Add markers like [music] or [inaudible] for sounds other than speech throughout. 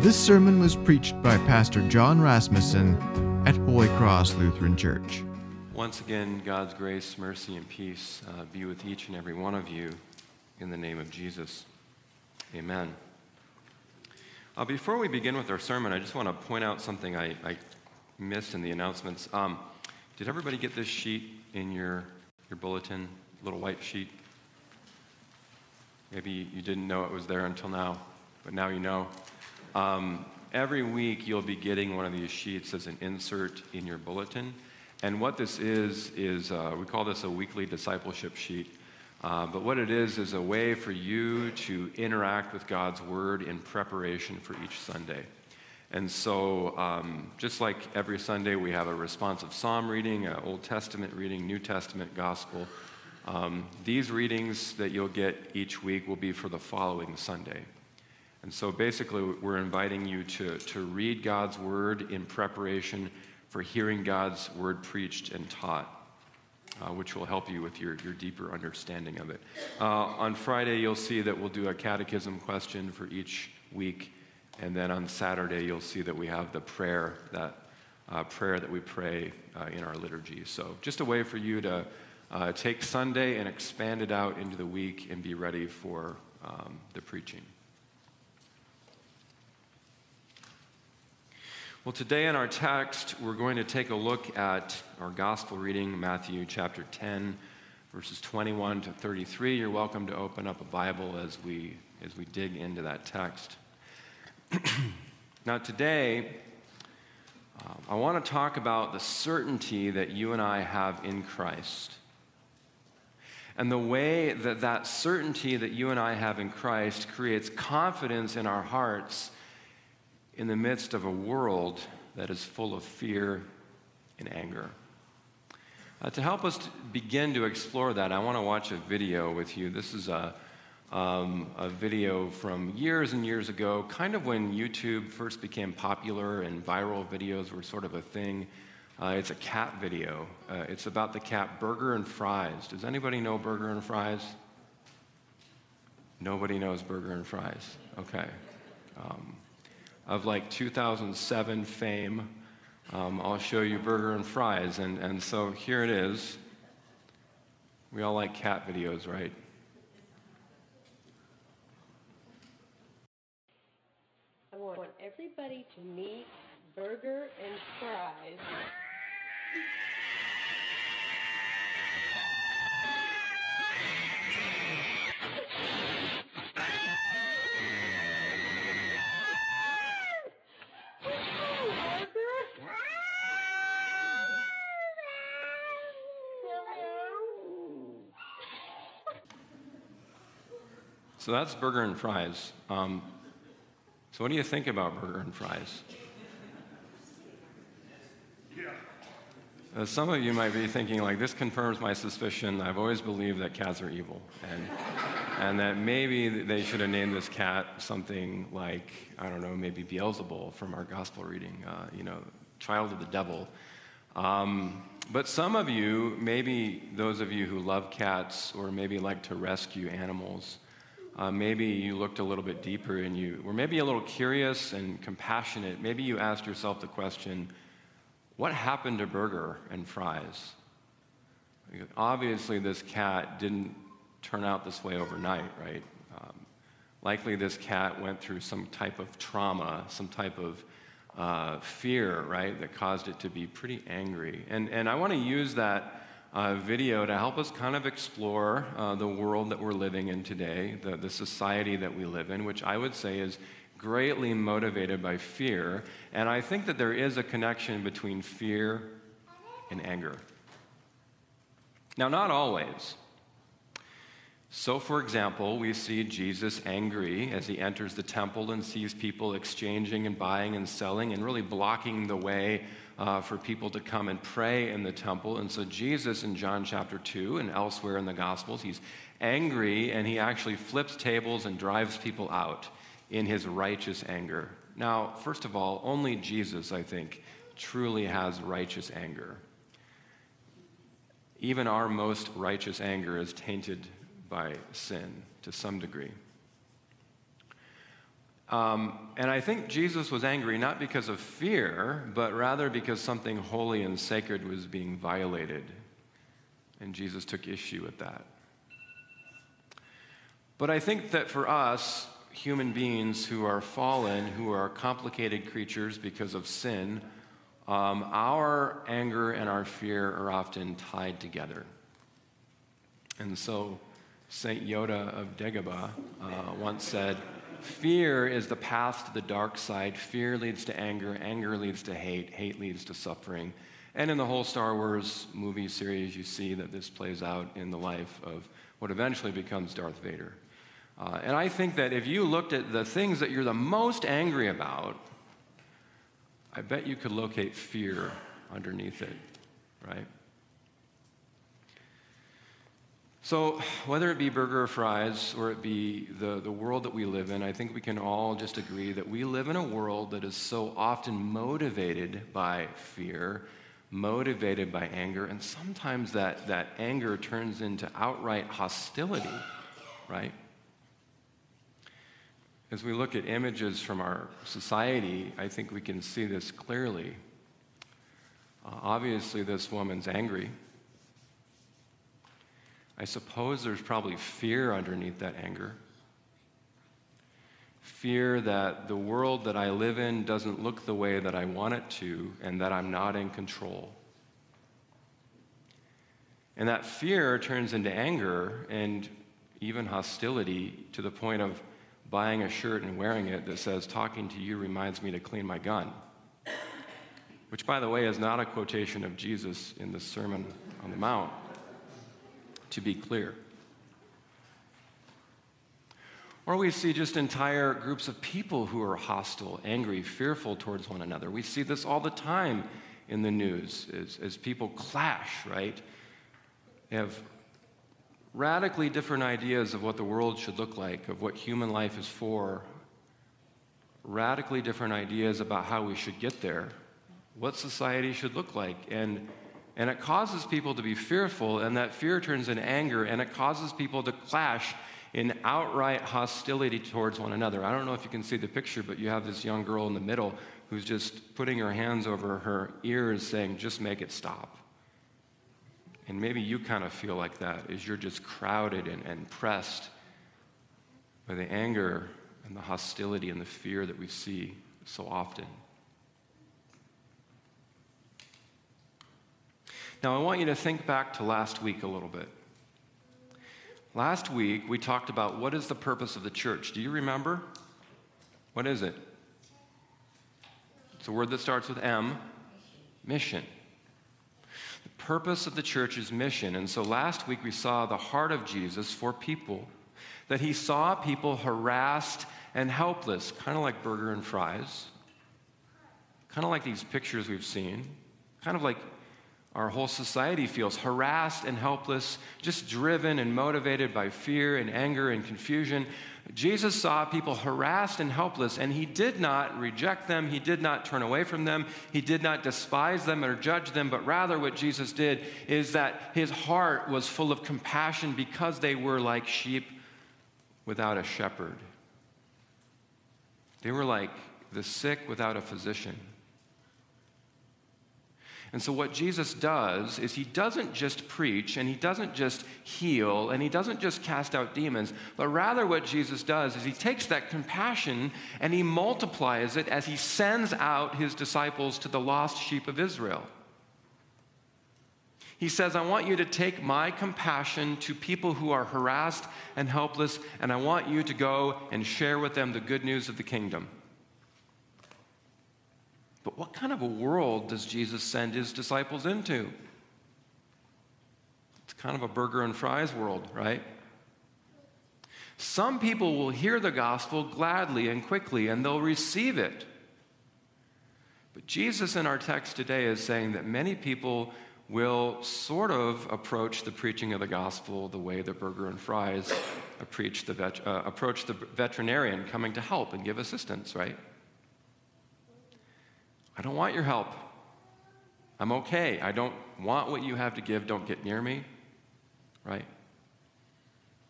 This sermon was preached by Pastor John Rasmussen at Holy Cross Lutheran Church. Once again, God's grace, mercy, and peace uh, be with each and every one of you in the name of Jesus. Amen. Uh, before we begin with our sermon, I just want to point out something I, I missed in the announcements. Um, did everybody get this sheet in your, your bulletin, little white sheet? Maybe you didn't know it was there until now, but now you know. Um, every week you'll be getting one of these sheets as an insert in your bulletin. And what this is, is uh, we call this a weekly discipleship sheet. Uh, but what it is, is a way for you to interact with God's Word in preparation for each Sunday. And so, um, just like every Sunday, we have a responsive psalm reading, an Old Testament reading, New Testament gospel. Um, these readings that you'll get each week will be for the following Sunday. And so basically, we're inviting you to, to read God's word in preparation for hearing God's word preached and taught. Uh, which will help you with your, your deeper understanding of it. Uh, on Friday, you'll see that we'll do a catechism question for each week. And then on Saturday, you'll see that we have the prayer, that uh, prayer that we pray uh, in our liturgy. So just a way for you to uh, take Sunday and expand it out into the week and be ready for um, the preaching. Well, today in our text, we're going to take a look at our gospel reading, Matthew chapter 10, verses 21 to 33. You're welcome to open up a Bible as we, as we dig into that text. [clears throat] now, today, uh, I want to talk about the certainty that you and I have in Christ. And the way that that certainty that you and I have in Christ creates confidence in our hearts in the midst of a world that is full of fear and anger. Uh, to help us to begin to explore that, I want to watch a video with you. This is a, um, a video from years and years ago, kind of when YouTube first became popular and viral videos were sort of a thing. Uh, it's a cat video. Uh, it's about the cat Burger and Fries. Does anybody know Burger and Fries? Nobody knows Burger and Fries. Okay. Um, of like 2007 fame. Um, I'll show you burger and fries. And, and so here it is. We all like cat videos, right? I want everybody to meet Burger and Fries. So that's burger and fries. Um, so, what do you think about burger and fries? Uh, some of you might be thinking, like, this confirms my suspicion. I've always believed that cats are evil. And, and that maybe they should have named this cat something like, I don't know, maybe Beelzebul from our gospel reading, uh, you know, child of the devil. Um, but some of you, maybe those of you who love cats or maybe like to rescue animals, uh, maybe you looked a little bit deeper and you were maybe a little curious and compassionate. Maybe you asked yourself the question, what happened to burger and fries? Obviously, this cat didn't turn out this way overnight, right? Um, likely, this cat went through some type of trauma, some type of uh, fear, right, that caused it to be pretty angry. And, and I want to use that uh, video to help us kind of explore uh, the world that we're living in today, the, the society that we live in, which I would say is greatly motivated by fear. And I think that there is a connection between fear and anger. Now, not always. So, for example, we see Jesus angry as he enters the temple and sees people exchanging and buying and selling and really blocking the way uh, for people to come and pray in the temple. And so, Jesus in John chapter 2 and elsewhere in the Gospels, he's angry and he actually flips tables and drives people out in his righteous anger. Now, first of all, only Jesus, I think, truly has righteous anger. Even our most righteous anger is tainted by sin to some degree. Um, and I think Jesus was angry not because of fear, but rather because something holy and sacred was being violated. And Jesus took issue with that. But I think that for us, human beings who are fallen, who are complicated creatures because of sin, um, our anger and our fear are often tied together. And so, St. Yoda of Dagobah uh, once said, Fear is the path to the dark side. Fear leads to anger. Anger leads to hate. Hate leads to suffering. And in the whole Star Wars movie series, you see that this plays out in the life of what eventually becomes Darth Vader. Uh, and I think that if you looked at the things that you're the most angry about, I bet you could locate fear underneath it, right? So, whether it be burger or fries or it be the, the world that we live in, I think we can all just agree that we live in a world that is so often motivated by fear, motivated by anger, and sometimes that, that anger turns into outright hostility, right? As we look at images from our society, I think we can see this clearly. Uh, obviously, this woman's angry. I suppose there's probably fear underneath that anger. Fear that the world that I live in doesn't look the way that I want it to, and that I'm not in control. And that fear turns into anger and even hostility to the point of buying a shirt and wearing it that says, Talking to you reminds me to clean my gun. Which, by the way, is not a quotation of Jesus in the Sermon on the Mount, to be clear. Or we see just entire groups of people who are hostile, angry, fearful towards one another. We see this all the time in the news as, as people clash, right? They have radically different ideas of what the world should look like, of what human life is for, radically different ideas about how we should get there, what society should look like. And, and it causes people to be fearful, and that fear turns into anger, and it causes people to clash in outright hostility towards one another. I don't know if you can see the picture, but you have this young girl in the middle who's just putting her hands over her ears saying, just make it stop. And maybe you kind of feel like that as you're just crowded and, and pressed by the anger and the hostility and the fear that we see so often. Now, I want you to think back to last week a little bit. Last week, we talked about what is the purpose of the church. Do you remember? What is it? It's a word that starts with M mission The purpose of the church's mission. And so last week we saw the heart of Jesus for people, that he saw people harassed and helpless, kind of like burger and fries, kind of like these pictures we've seen, kind of like our whole society feels harassed and helpless, just driven and motivated by fear and anger and confusion. Jesus saw people harassed and helpless, and he did not reject them. He did not turn away from them. He did not despise them or judge them, but rather, what Jesus did is that his heart was full of compassion because they were like sheep without a shepherd. They were like the sick without a physician. And so, what Jesus does is he doesn't just preach and he doesn't just heal and he doesn't just cast out demons, but rather, what Jesus does is he takes that compassion and he multiplies it as he sends out his disciples to the lost sheep of Israel. He says, I want you to take my compassion to people who are harassed and helpless, and I want you to go and share with them the good news of the kingdom. But what kind of a world does Jesus send his disciples into? It's kind of a burger and fries world, right? Some people will hear the gospel gladly and quickly, and they'll receive it. But Jesus in our text today is saying that many people will sort of approach the preaching of the gospel the way the burger and fries approach the, vet, uh, approach the veterinarian coming to help and give assistance, right? I don't want your help. I'm okay. I don't want what you have to give. Don't get near me. Right?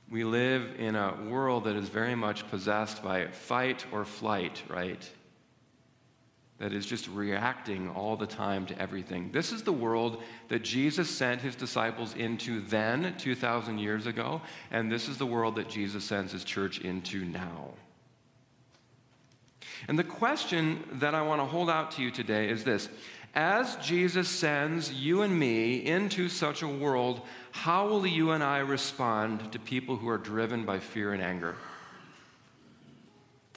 We live in a world that is very much possessed by fight or flight, right? That is just reacting all the time to everything. This is the world that Jesus sent his disciples into then, 2,000 years ago, and this is the world that Jesus sends his church into now. And the question that I want to hold out to you today is this As Jesus sends you and me into such a world, how will you and I respond to people who are driven by fear and anger?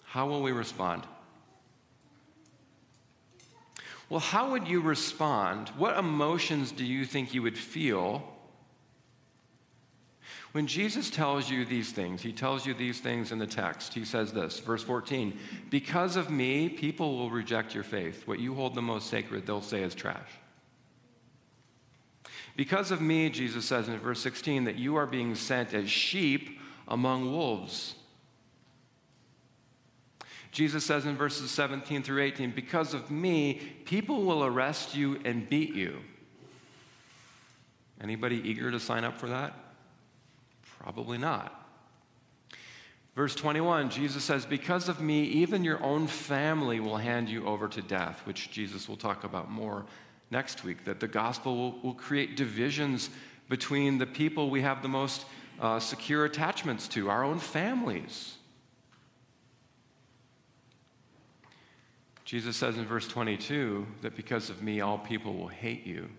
How will we respond? Well, how would you respond? What emotions do you think you would feel when Jesus tells you these things? He tells you these things in the text. He says this, verse 14 Because of me, people will reject your faith. What you hold the most sacred, they'll say is trash. Because of me, Jesus says in verse 16, that you are being sent as sheep among wolves. Jesus says in verses 17 through 18, Because of me, people will arrest you and beat you. Anybody eager to sign up for that? Probably not. Verse 21, Jesus says, Because of me, even your own family will hand you over to death, which Jesus will talk about more next week, that the gospel will, will create divisions between the people we have the most uh, secure attachments to, our own families. Jesus says in verse 22 that because of me, all people will hate you.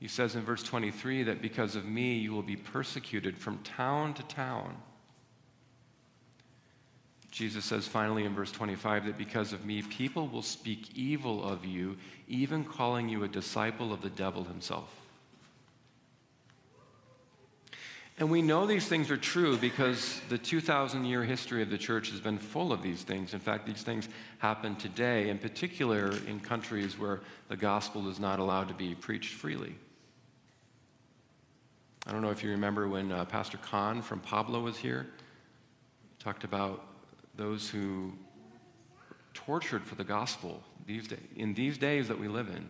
He says in verse 23 that because of me, you will be persecuted from town to town. Jesus says finally in verse 25 that because of me, people will speak evil of you, even calling you a disciple of the devil himself. And we know these things are true because the 2,000 year history of the church has been full of these things. In fact, these things happen today, in particular in countries where the gospel is not allowed to be preached freely. I don't know if you remember when uh, Pastor Khan from Pablo was here, he talked about those who tortured for the gospel these days, in these days that we live in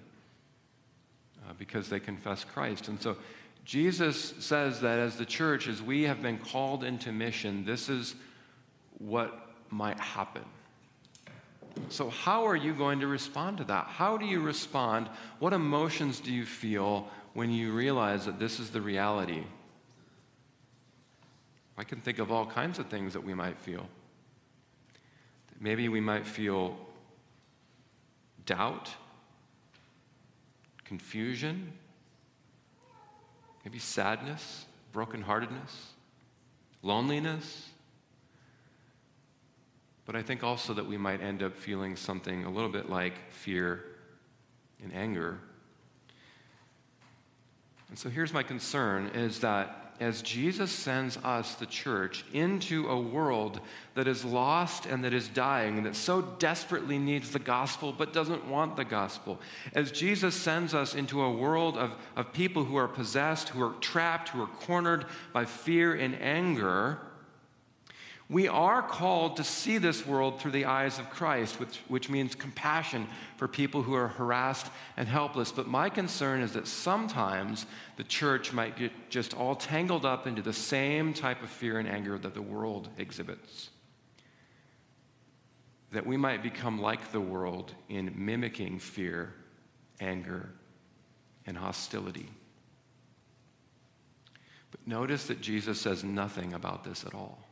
uh, because they confess Christ. And so Jesus says that as the church, as we have been called into mission, this is what might happen. So, how are you going to respond to that? How do you respond? What emotions do you feel when you realize that this is the reality? I can think of all kinds of things that we might feel. Maybe we might feel doubt, confusion, maybe sadness, brokenheartedness, loneliness. But I think also that we might end up feeling something a little bit like fear and anger. And so here's my concern is that as Jesus sends us, the church, into a world that is lost and that is dying, and that so desperately needs the gospel but doesn't want the gospel, as Jesus sends us into a world of, of people who are possessed, who are trapped, who are cornered by fear and anger, we are called to see this world through the eyes of Christ, which, which means compassion for people who are harassed and helpless. But my concern is that sometimes the church might get just all tangled up into the same type of fear and anger that the world exhibits. That we might become like the world in mimicking fear, anger, and hostility. But notice that Jesus says nothing about this at all.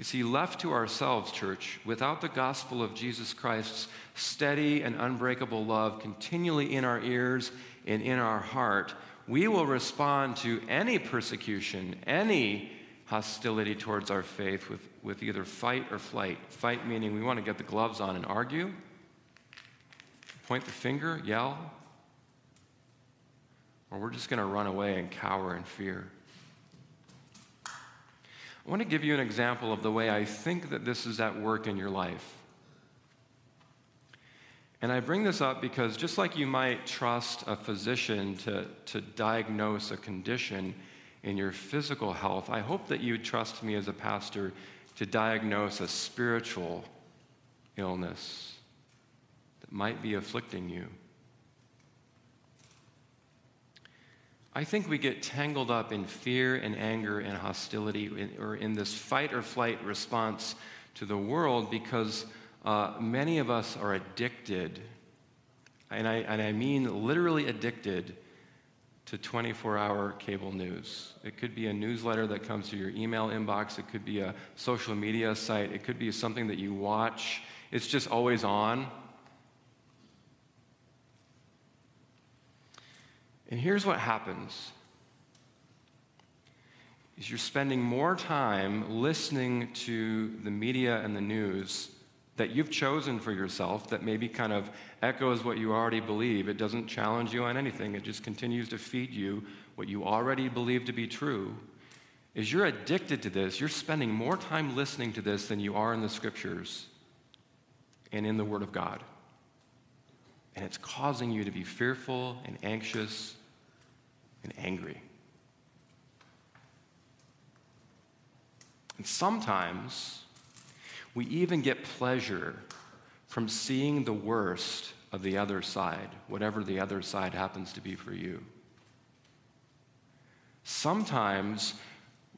You see, left to ourselves, church, without the gospel of Jesus Christ's steady and unbreakable love continually in our ears and in our heart, we will respond to any persecution, any hostility towards our faith with, with either fight or flight. Fight meaning we want to get the gloves on and argue, point the finger, yell, or we're just going to run away and cower in fear. I want to give you an example of the way I think that this is at work in your life. And I bring this up because just like you might trust a physician to, to diagnose a condition in your physical health, I hope that you trust me as a pastor to diagnose a spiritual illness that might be afflicting you. I think we get tangled up in fear and anger and hostility or in this fight or flight response to the world because uh, many of us are addicted, and I, and I mean literally addicted to 24 hour cable news. It could be a newsletter that comes to your email inbox, it could be a social media site, it could be something that you watch. It's just always on. And here's what happens is you're spending more time listening to the media and the news that you've chosen for yourself that maybe kind of echoes what you already believe. It doesn't challenge you on anything, it just continues to feed you what you already believe to be true. Is you're addicted to this, you're spending more time listening to this than you are in the scriptures and in the Word of God. And it's causing you to be fearful and anxious and angry. And sometimes we even get pleasure from seeing the worst of the other side, whatever the other side happens to be for you. Sometimes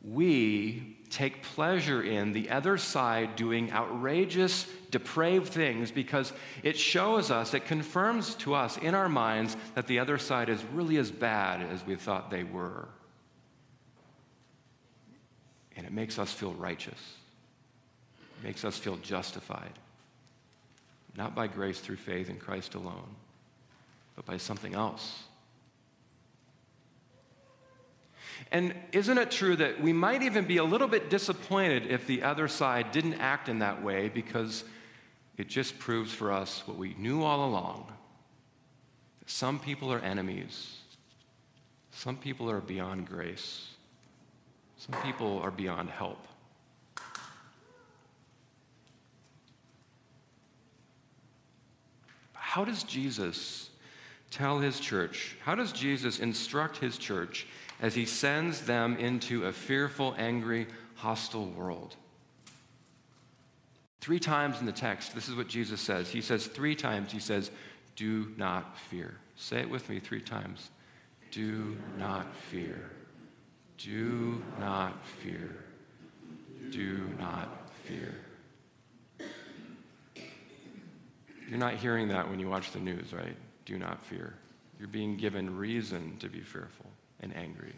we take pleasure in the other side doing outrageous, depraved things because it shows us, it confirms to us in our minds that the other side is really as bad as we thought they were. And it makes us feel righteous, it makes us feel justified, not by grace through faith in Christ alone, but by something else. And isn't it true that we might even be a little bit disappointed if the other side didn't act in that way because it just proves for us what we knew all along some people are enemies, some people are beyond grace, some people are beyond help. How does Jesus tell his church? How does Jesus instruct his church as he sends them into a fearful, angry, hostile world. Three times in the text, this is what Jesus says. He says three times, he says, Do not fear. Say it with me three times. Do not fear. Do not fear. Do not fear. You're not hearing that when you watch the news, right? Do not fear. You're being given reason to be fearful and angry.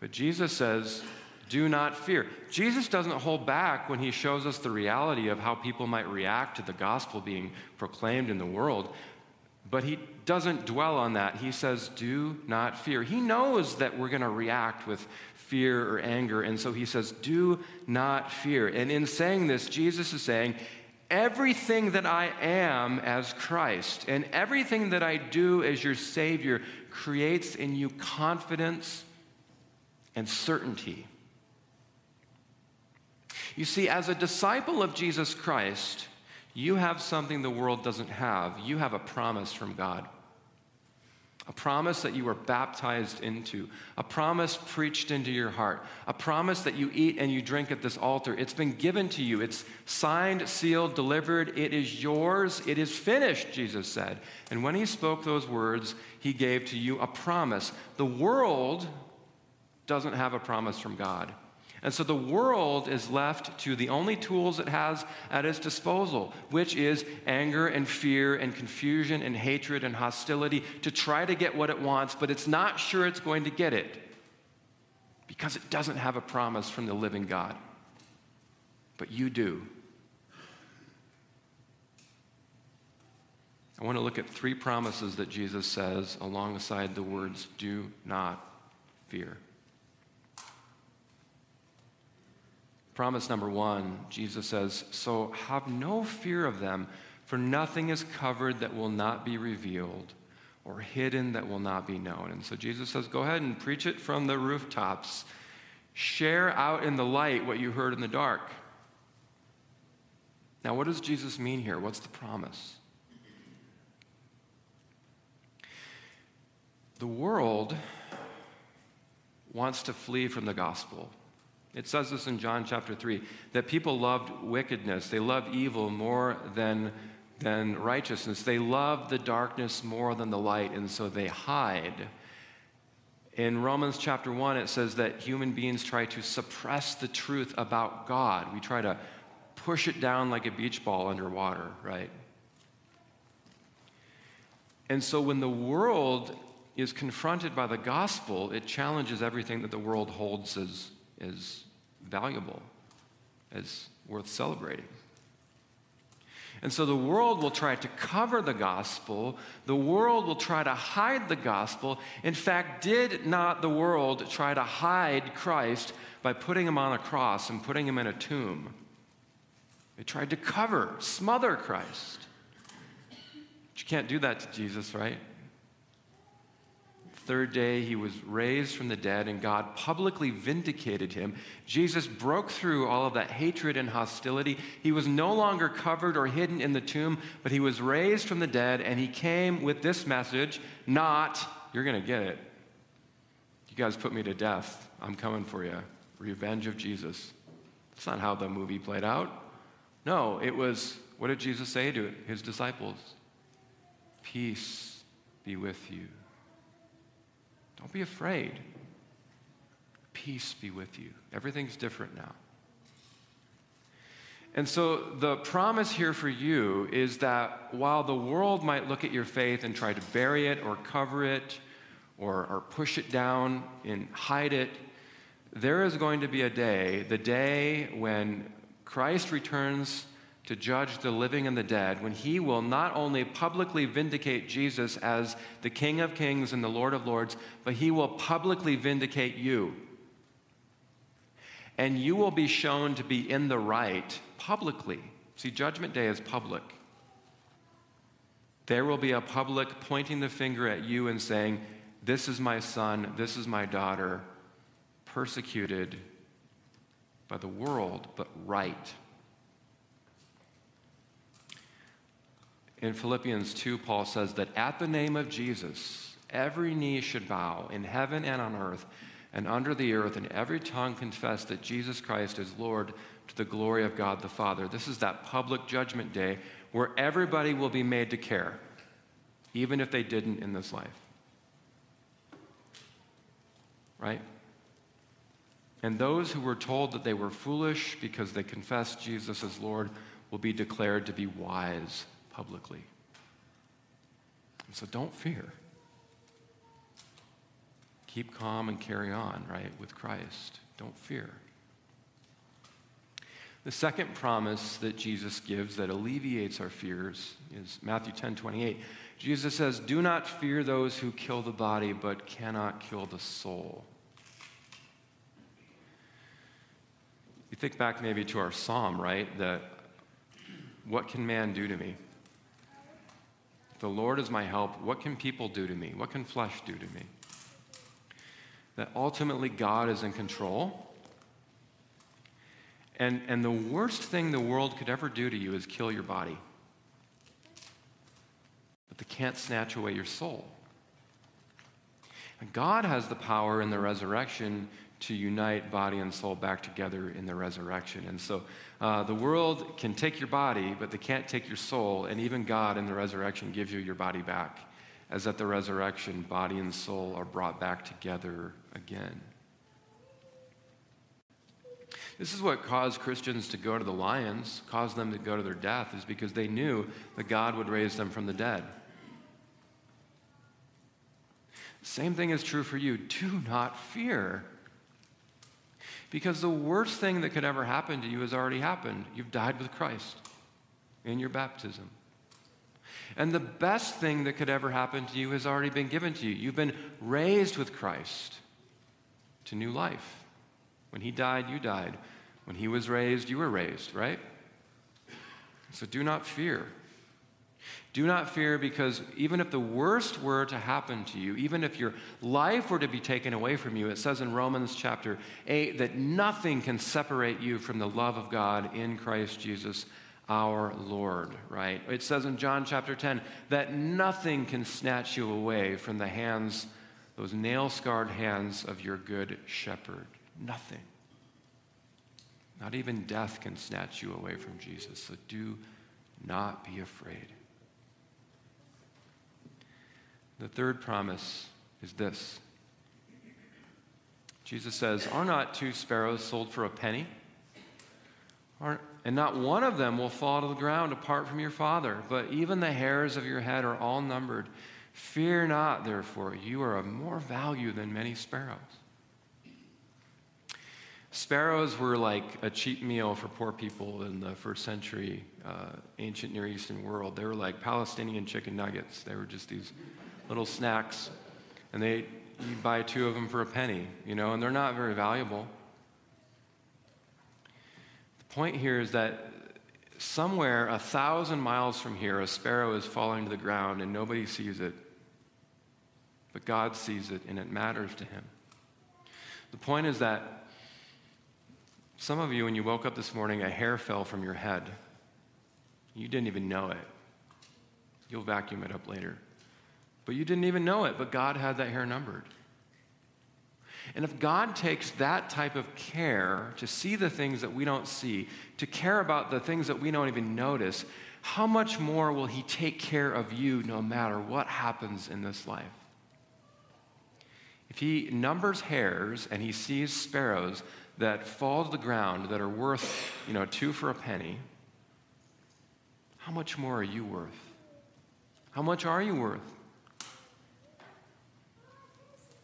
But Jesus says, do not fear. Jesus doesn't hold back when he shows us the reality of how people might react to the gospel being proclaimed in the world. But he doesn't dwell on that. He says, Do not fear. He knows that we're going to react with fear or anger. And so he says, Do not fear. And in saying this, Jesus is saying, Everything that I am as Christ and everything that I do as your Savior creates in you confidence and certainty. You see, as a disciple of Jesus Christ, you have something the world doesn't have. You have a promise from God a promise that you were baptized into, a promise preached into your heart, a promise that you eat and you drink at this altar. It's been given to you. It's signed, sealed, delivered. It is yours. It is finished, Jesus said. And when he spoke those words, he gave to you a promise. The world doesn't have a promise from God. And so the world is left to the only tools it has at its disposal, which is anger and fear and confusion and hatred and hostility to try to get what it wants, but it's not sure it's going to get it because it doesn't have a promise from the living God. But you do. I want to look at three promises that Jesus says alongside the words, do not fear. Promise number one, Jesus says, So have no fear of them, for nothing is covered that will not be revealed, or hidden that will not be known. And so Jesus says, Go ahead and preach it from the rooftops. Share out in the light what you heard in the dark. Now, what does Jesus mean here? What's the promise? The world wants to flee from the gospel. It says this in John chapter 3 that people loved wickedness, they loved evil more than, than righteousness. They love the darkness more than the light, and so they hide. In Romans chapter 1, it says that human beings try to suppress the truth about God. We try to push it down like a beach ball underwater, right? And so when the world is confronted by the gospel, it challenges everything that the world holds as, as valuable, as worth celebrating. And so the world will try to cover the gospel. The world will try to hide the gospel. In fact, did not the world try to hide Christ by putting him on a cross and putting him in a tomb? They tried to cover, smother Christ. But you can't do that to Jesus, right? Third day, he was raised from the dead, and God publicly vindicated him. Jesus broke through all of that hatred and hostility. He was no longer covered or hidden in the tomb, but he was raised from the dead, and he came with this message not, you're going to get it. You guys put me to death. I'm coming for you. Revenge of Jesus. That's not how the movie played out. No, it was, what did Jesus say to his disciples? Peace be with you. Don't be afraid. Peace be with you. Everything's different now. And so the promise here for you is that while the world might look at your faith and try to bury it or cover it or, or push it down and hide it, there is going to be a day, the day when Christ returns to judge the living and the dead, when he will not only publicly vindicate Jesus as the King of Kings and the Lord of Lords, but he will publicly vindicate you. And you will be shown to be in the right publicly. See, Judgment Day is public. There will be a public pointing the finger at you and saying, This is my son, this is my daughter, persecuted by the world, but right. In Philippians 2, Paul says that at the name of Jesus, every knee should bow in heaven and on earth and under the earth, and every tongue confess that Jesus Christ is Lord to the glory of God the Father. This is that public judgment day where everybody will be made to care, even if they didn't in this life. Right? And those who were told that they were foolish because they confessed Jesus as Lord will be declared to be wise publicly. And so don't fear. Keep calm and carry on, right, with Christ. Don't fear. The second promise that Jesus gives that alleviates our fears is Matthew 10 28. Jesus says, Do not fear those who kill the body, but cannot kill the soul. You think back maybe to our psalm, right? That what can man do to me? The Lord is my help. What can people do to me? What can flesh do to me? That ultimately God is in control. And, and the worst thing the world could ever do to you is kill your body. But they can't snatch away your soul. And God has the power in the resurrection to unite body and soul back together in the resurrection. And so uh, the world can take your body, but they can't take your soul. And even God in the resurrection gives you your body back, as at the resurrection, body and soul are brought back together again. This is what caused Christians to go to the lions, caused them to go to their death, is because they knew that God would raise them from the dead. Same thing is true for you. Do not fear. Because the worst thing that could ever happen to you has already happened. You've died with Christ in your baptism. And the best thing that could ever happen to you has already been given to you. You've been raised with Christ to new life. When he died, you died. When he was raised, you were raised, right? So do not fear. Do not fear because even if the worst were to happen to you, even if your life were to be taken away from you, it says in Romans chapter 8 that nothing can separate you from the love of God in Christ Jesus our Lord, right? It says in John chapter 10 that nothing can snatch you away from the hands, those nail scarred hands of your good shepherd. Nothing. Not even death can snatch you away from Jesus. So do not be afraid. The third promise is this Jesus says, Are not two sparrows sold for a penny? And not one of them will fall to the ground apart from your Father, but even the hairs of your head are all numbered. Fear not, therefore, you are of more value than many sparrows. Sparrows were like a cheap meal for poor people in the first century uh, ancient Near Eastern world. They were like Palestinian chicken nuggets. They were just these little snacks. And they, you buy two of them for a penny, you know, and they're not very valuable. The point here is that somewhere a thousand miles from here, a sparrow is falling to the ground and nobody sees it. But God sees it and it matters to him. The point is that some of you, when you woke up this morning, a hair fell from your head. You didn't even know it. You'll vacuum it up later. But you didn't even know it, but God had that hair numbered. And if God takes that type of care to see the things that we don't see, to care about the things that we don't even notice, how much more will He take care of you no matter what happens in this life? If He numbers hairs and He sees sparrows, that fall to the ground that are worth, you know, two for a penny, how much more are you worth? How much are you worth?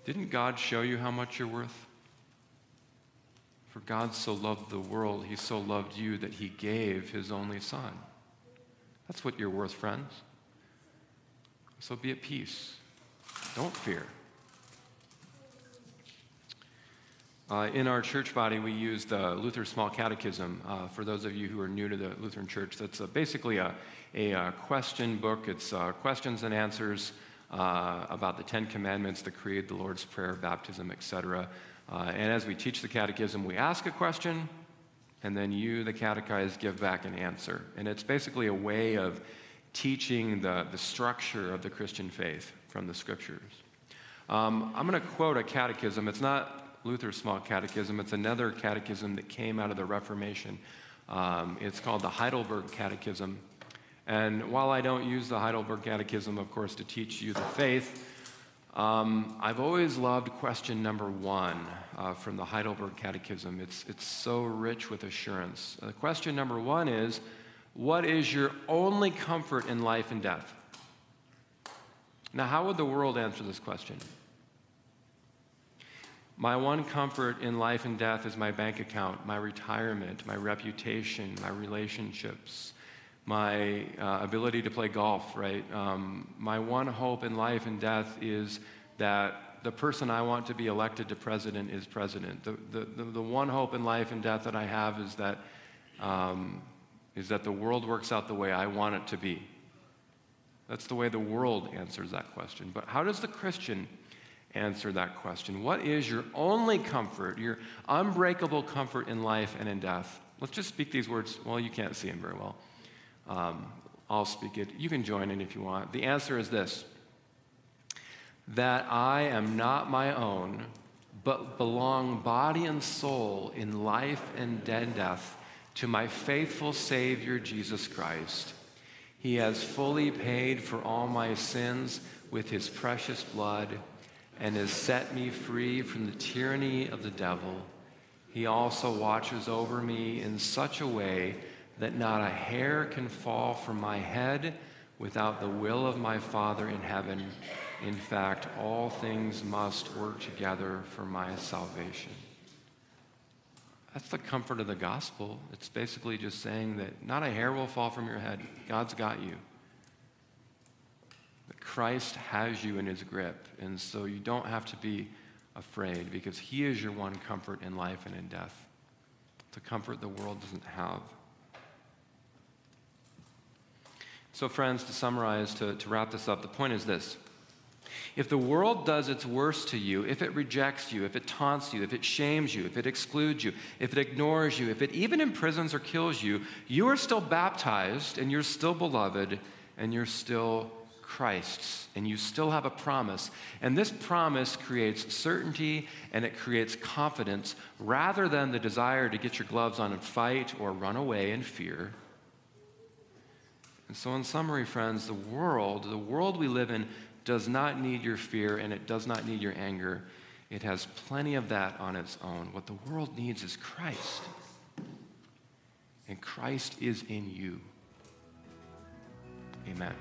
Didn't God show you how much you're worth? For God so loved the world, he so loved you that he gave his only son. That's what you're worth, friends. So be at peace. Don't fear. Uh, in our church body, we use the Luther Small Catechism. Uh, for those of you who are new to the Lutheran Church, that's a, basically a, a, a, uh, question book. It's uh, questions and answers uh, about the Ten Commandments, the Creed, the Lord's Prayer, baptism, etc. Uh, and as we teach the Catechism, we ask a question, and then you, the catechized, give back an answer. And it's basically a way of teaching the, the structure of the Christian faith from the Scriptures. Um, I'm going to quote a catechism. It's not Luther's Small Catechism. It's another catechism that came out of the Reformation. Um, it's called the Heidelberg Catechism. And while I don't use the Heidelberg Catechism, of course, to teach you the faith, um, I've always loved question number one uh, from the Heidelberg Catechism. It's, it's so rich with assurance. Uh, question number one is What is your only comfort in life and death? Now, how would the world answer this question? My one comfort in life and death is my bank account, my retirement, my reputation, my relationships, my uh, ability to play golf, right? Um, my one hope in life and death is that the person I want to be elected to president is president. The, the, the, the one hope in life and death that I have is that, um, is that the world works out the way I want it to be. That's the way the world answers that question. But how does the Christian answer that question. What is your only comfort, your unbreakable comfort in life and in death? Let's just speak these words. Well, you can't see them very well. Um, I'll speak it. You can join in if you want. The answer is this that I am not my own, but belong body and soul in life and death to my faithful Savior, Jesus Christ. He has fully paid for all my sins with his precious blood and has set me free from the tyranny of the devil. He also watches over me in such a way that not a hair can fall from my head without the will of my Father in heaven. In fact, all things must work together for my salvation. That's the comfort of the gospel. It's basically just saying that not a hair will fall from your head. God's got you. Christ has you in his grip, and so you don't have to be afraid because he is your one comfort in life and in death. The comfort the world doesn't have. So, friends, to summarize, to, to wrap this up, the point is this. If the world does its worst to you, if it rejects you, if it taunts you, if it shames you, if it excludes you, if it ignores you, if it even imprisons or kills you, you are still baptized and you're still beloved and you're still Christ's, and you still have a promise. And this promise creates certainty and it creates confidence rather than the desire to get your gloves on and fight or run away in fear. And so, in summary, friends, the world, the world we live in, does not need your fear and it does not need your anger. It has plenty of that on its own. What the world needs is Christ. And Christ is in you. Amen.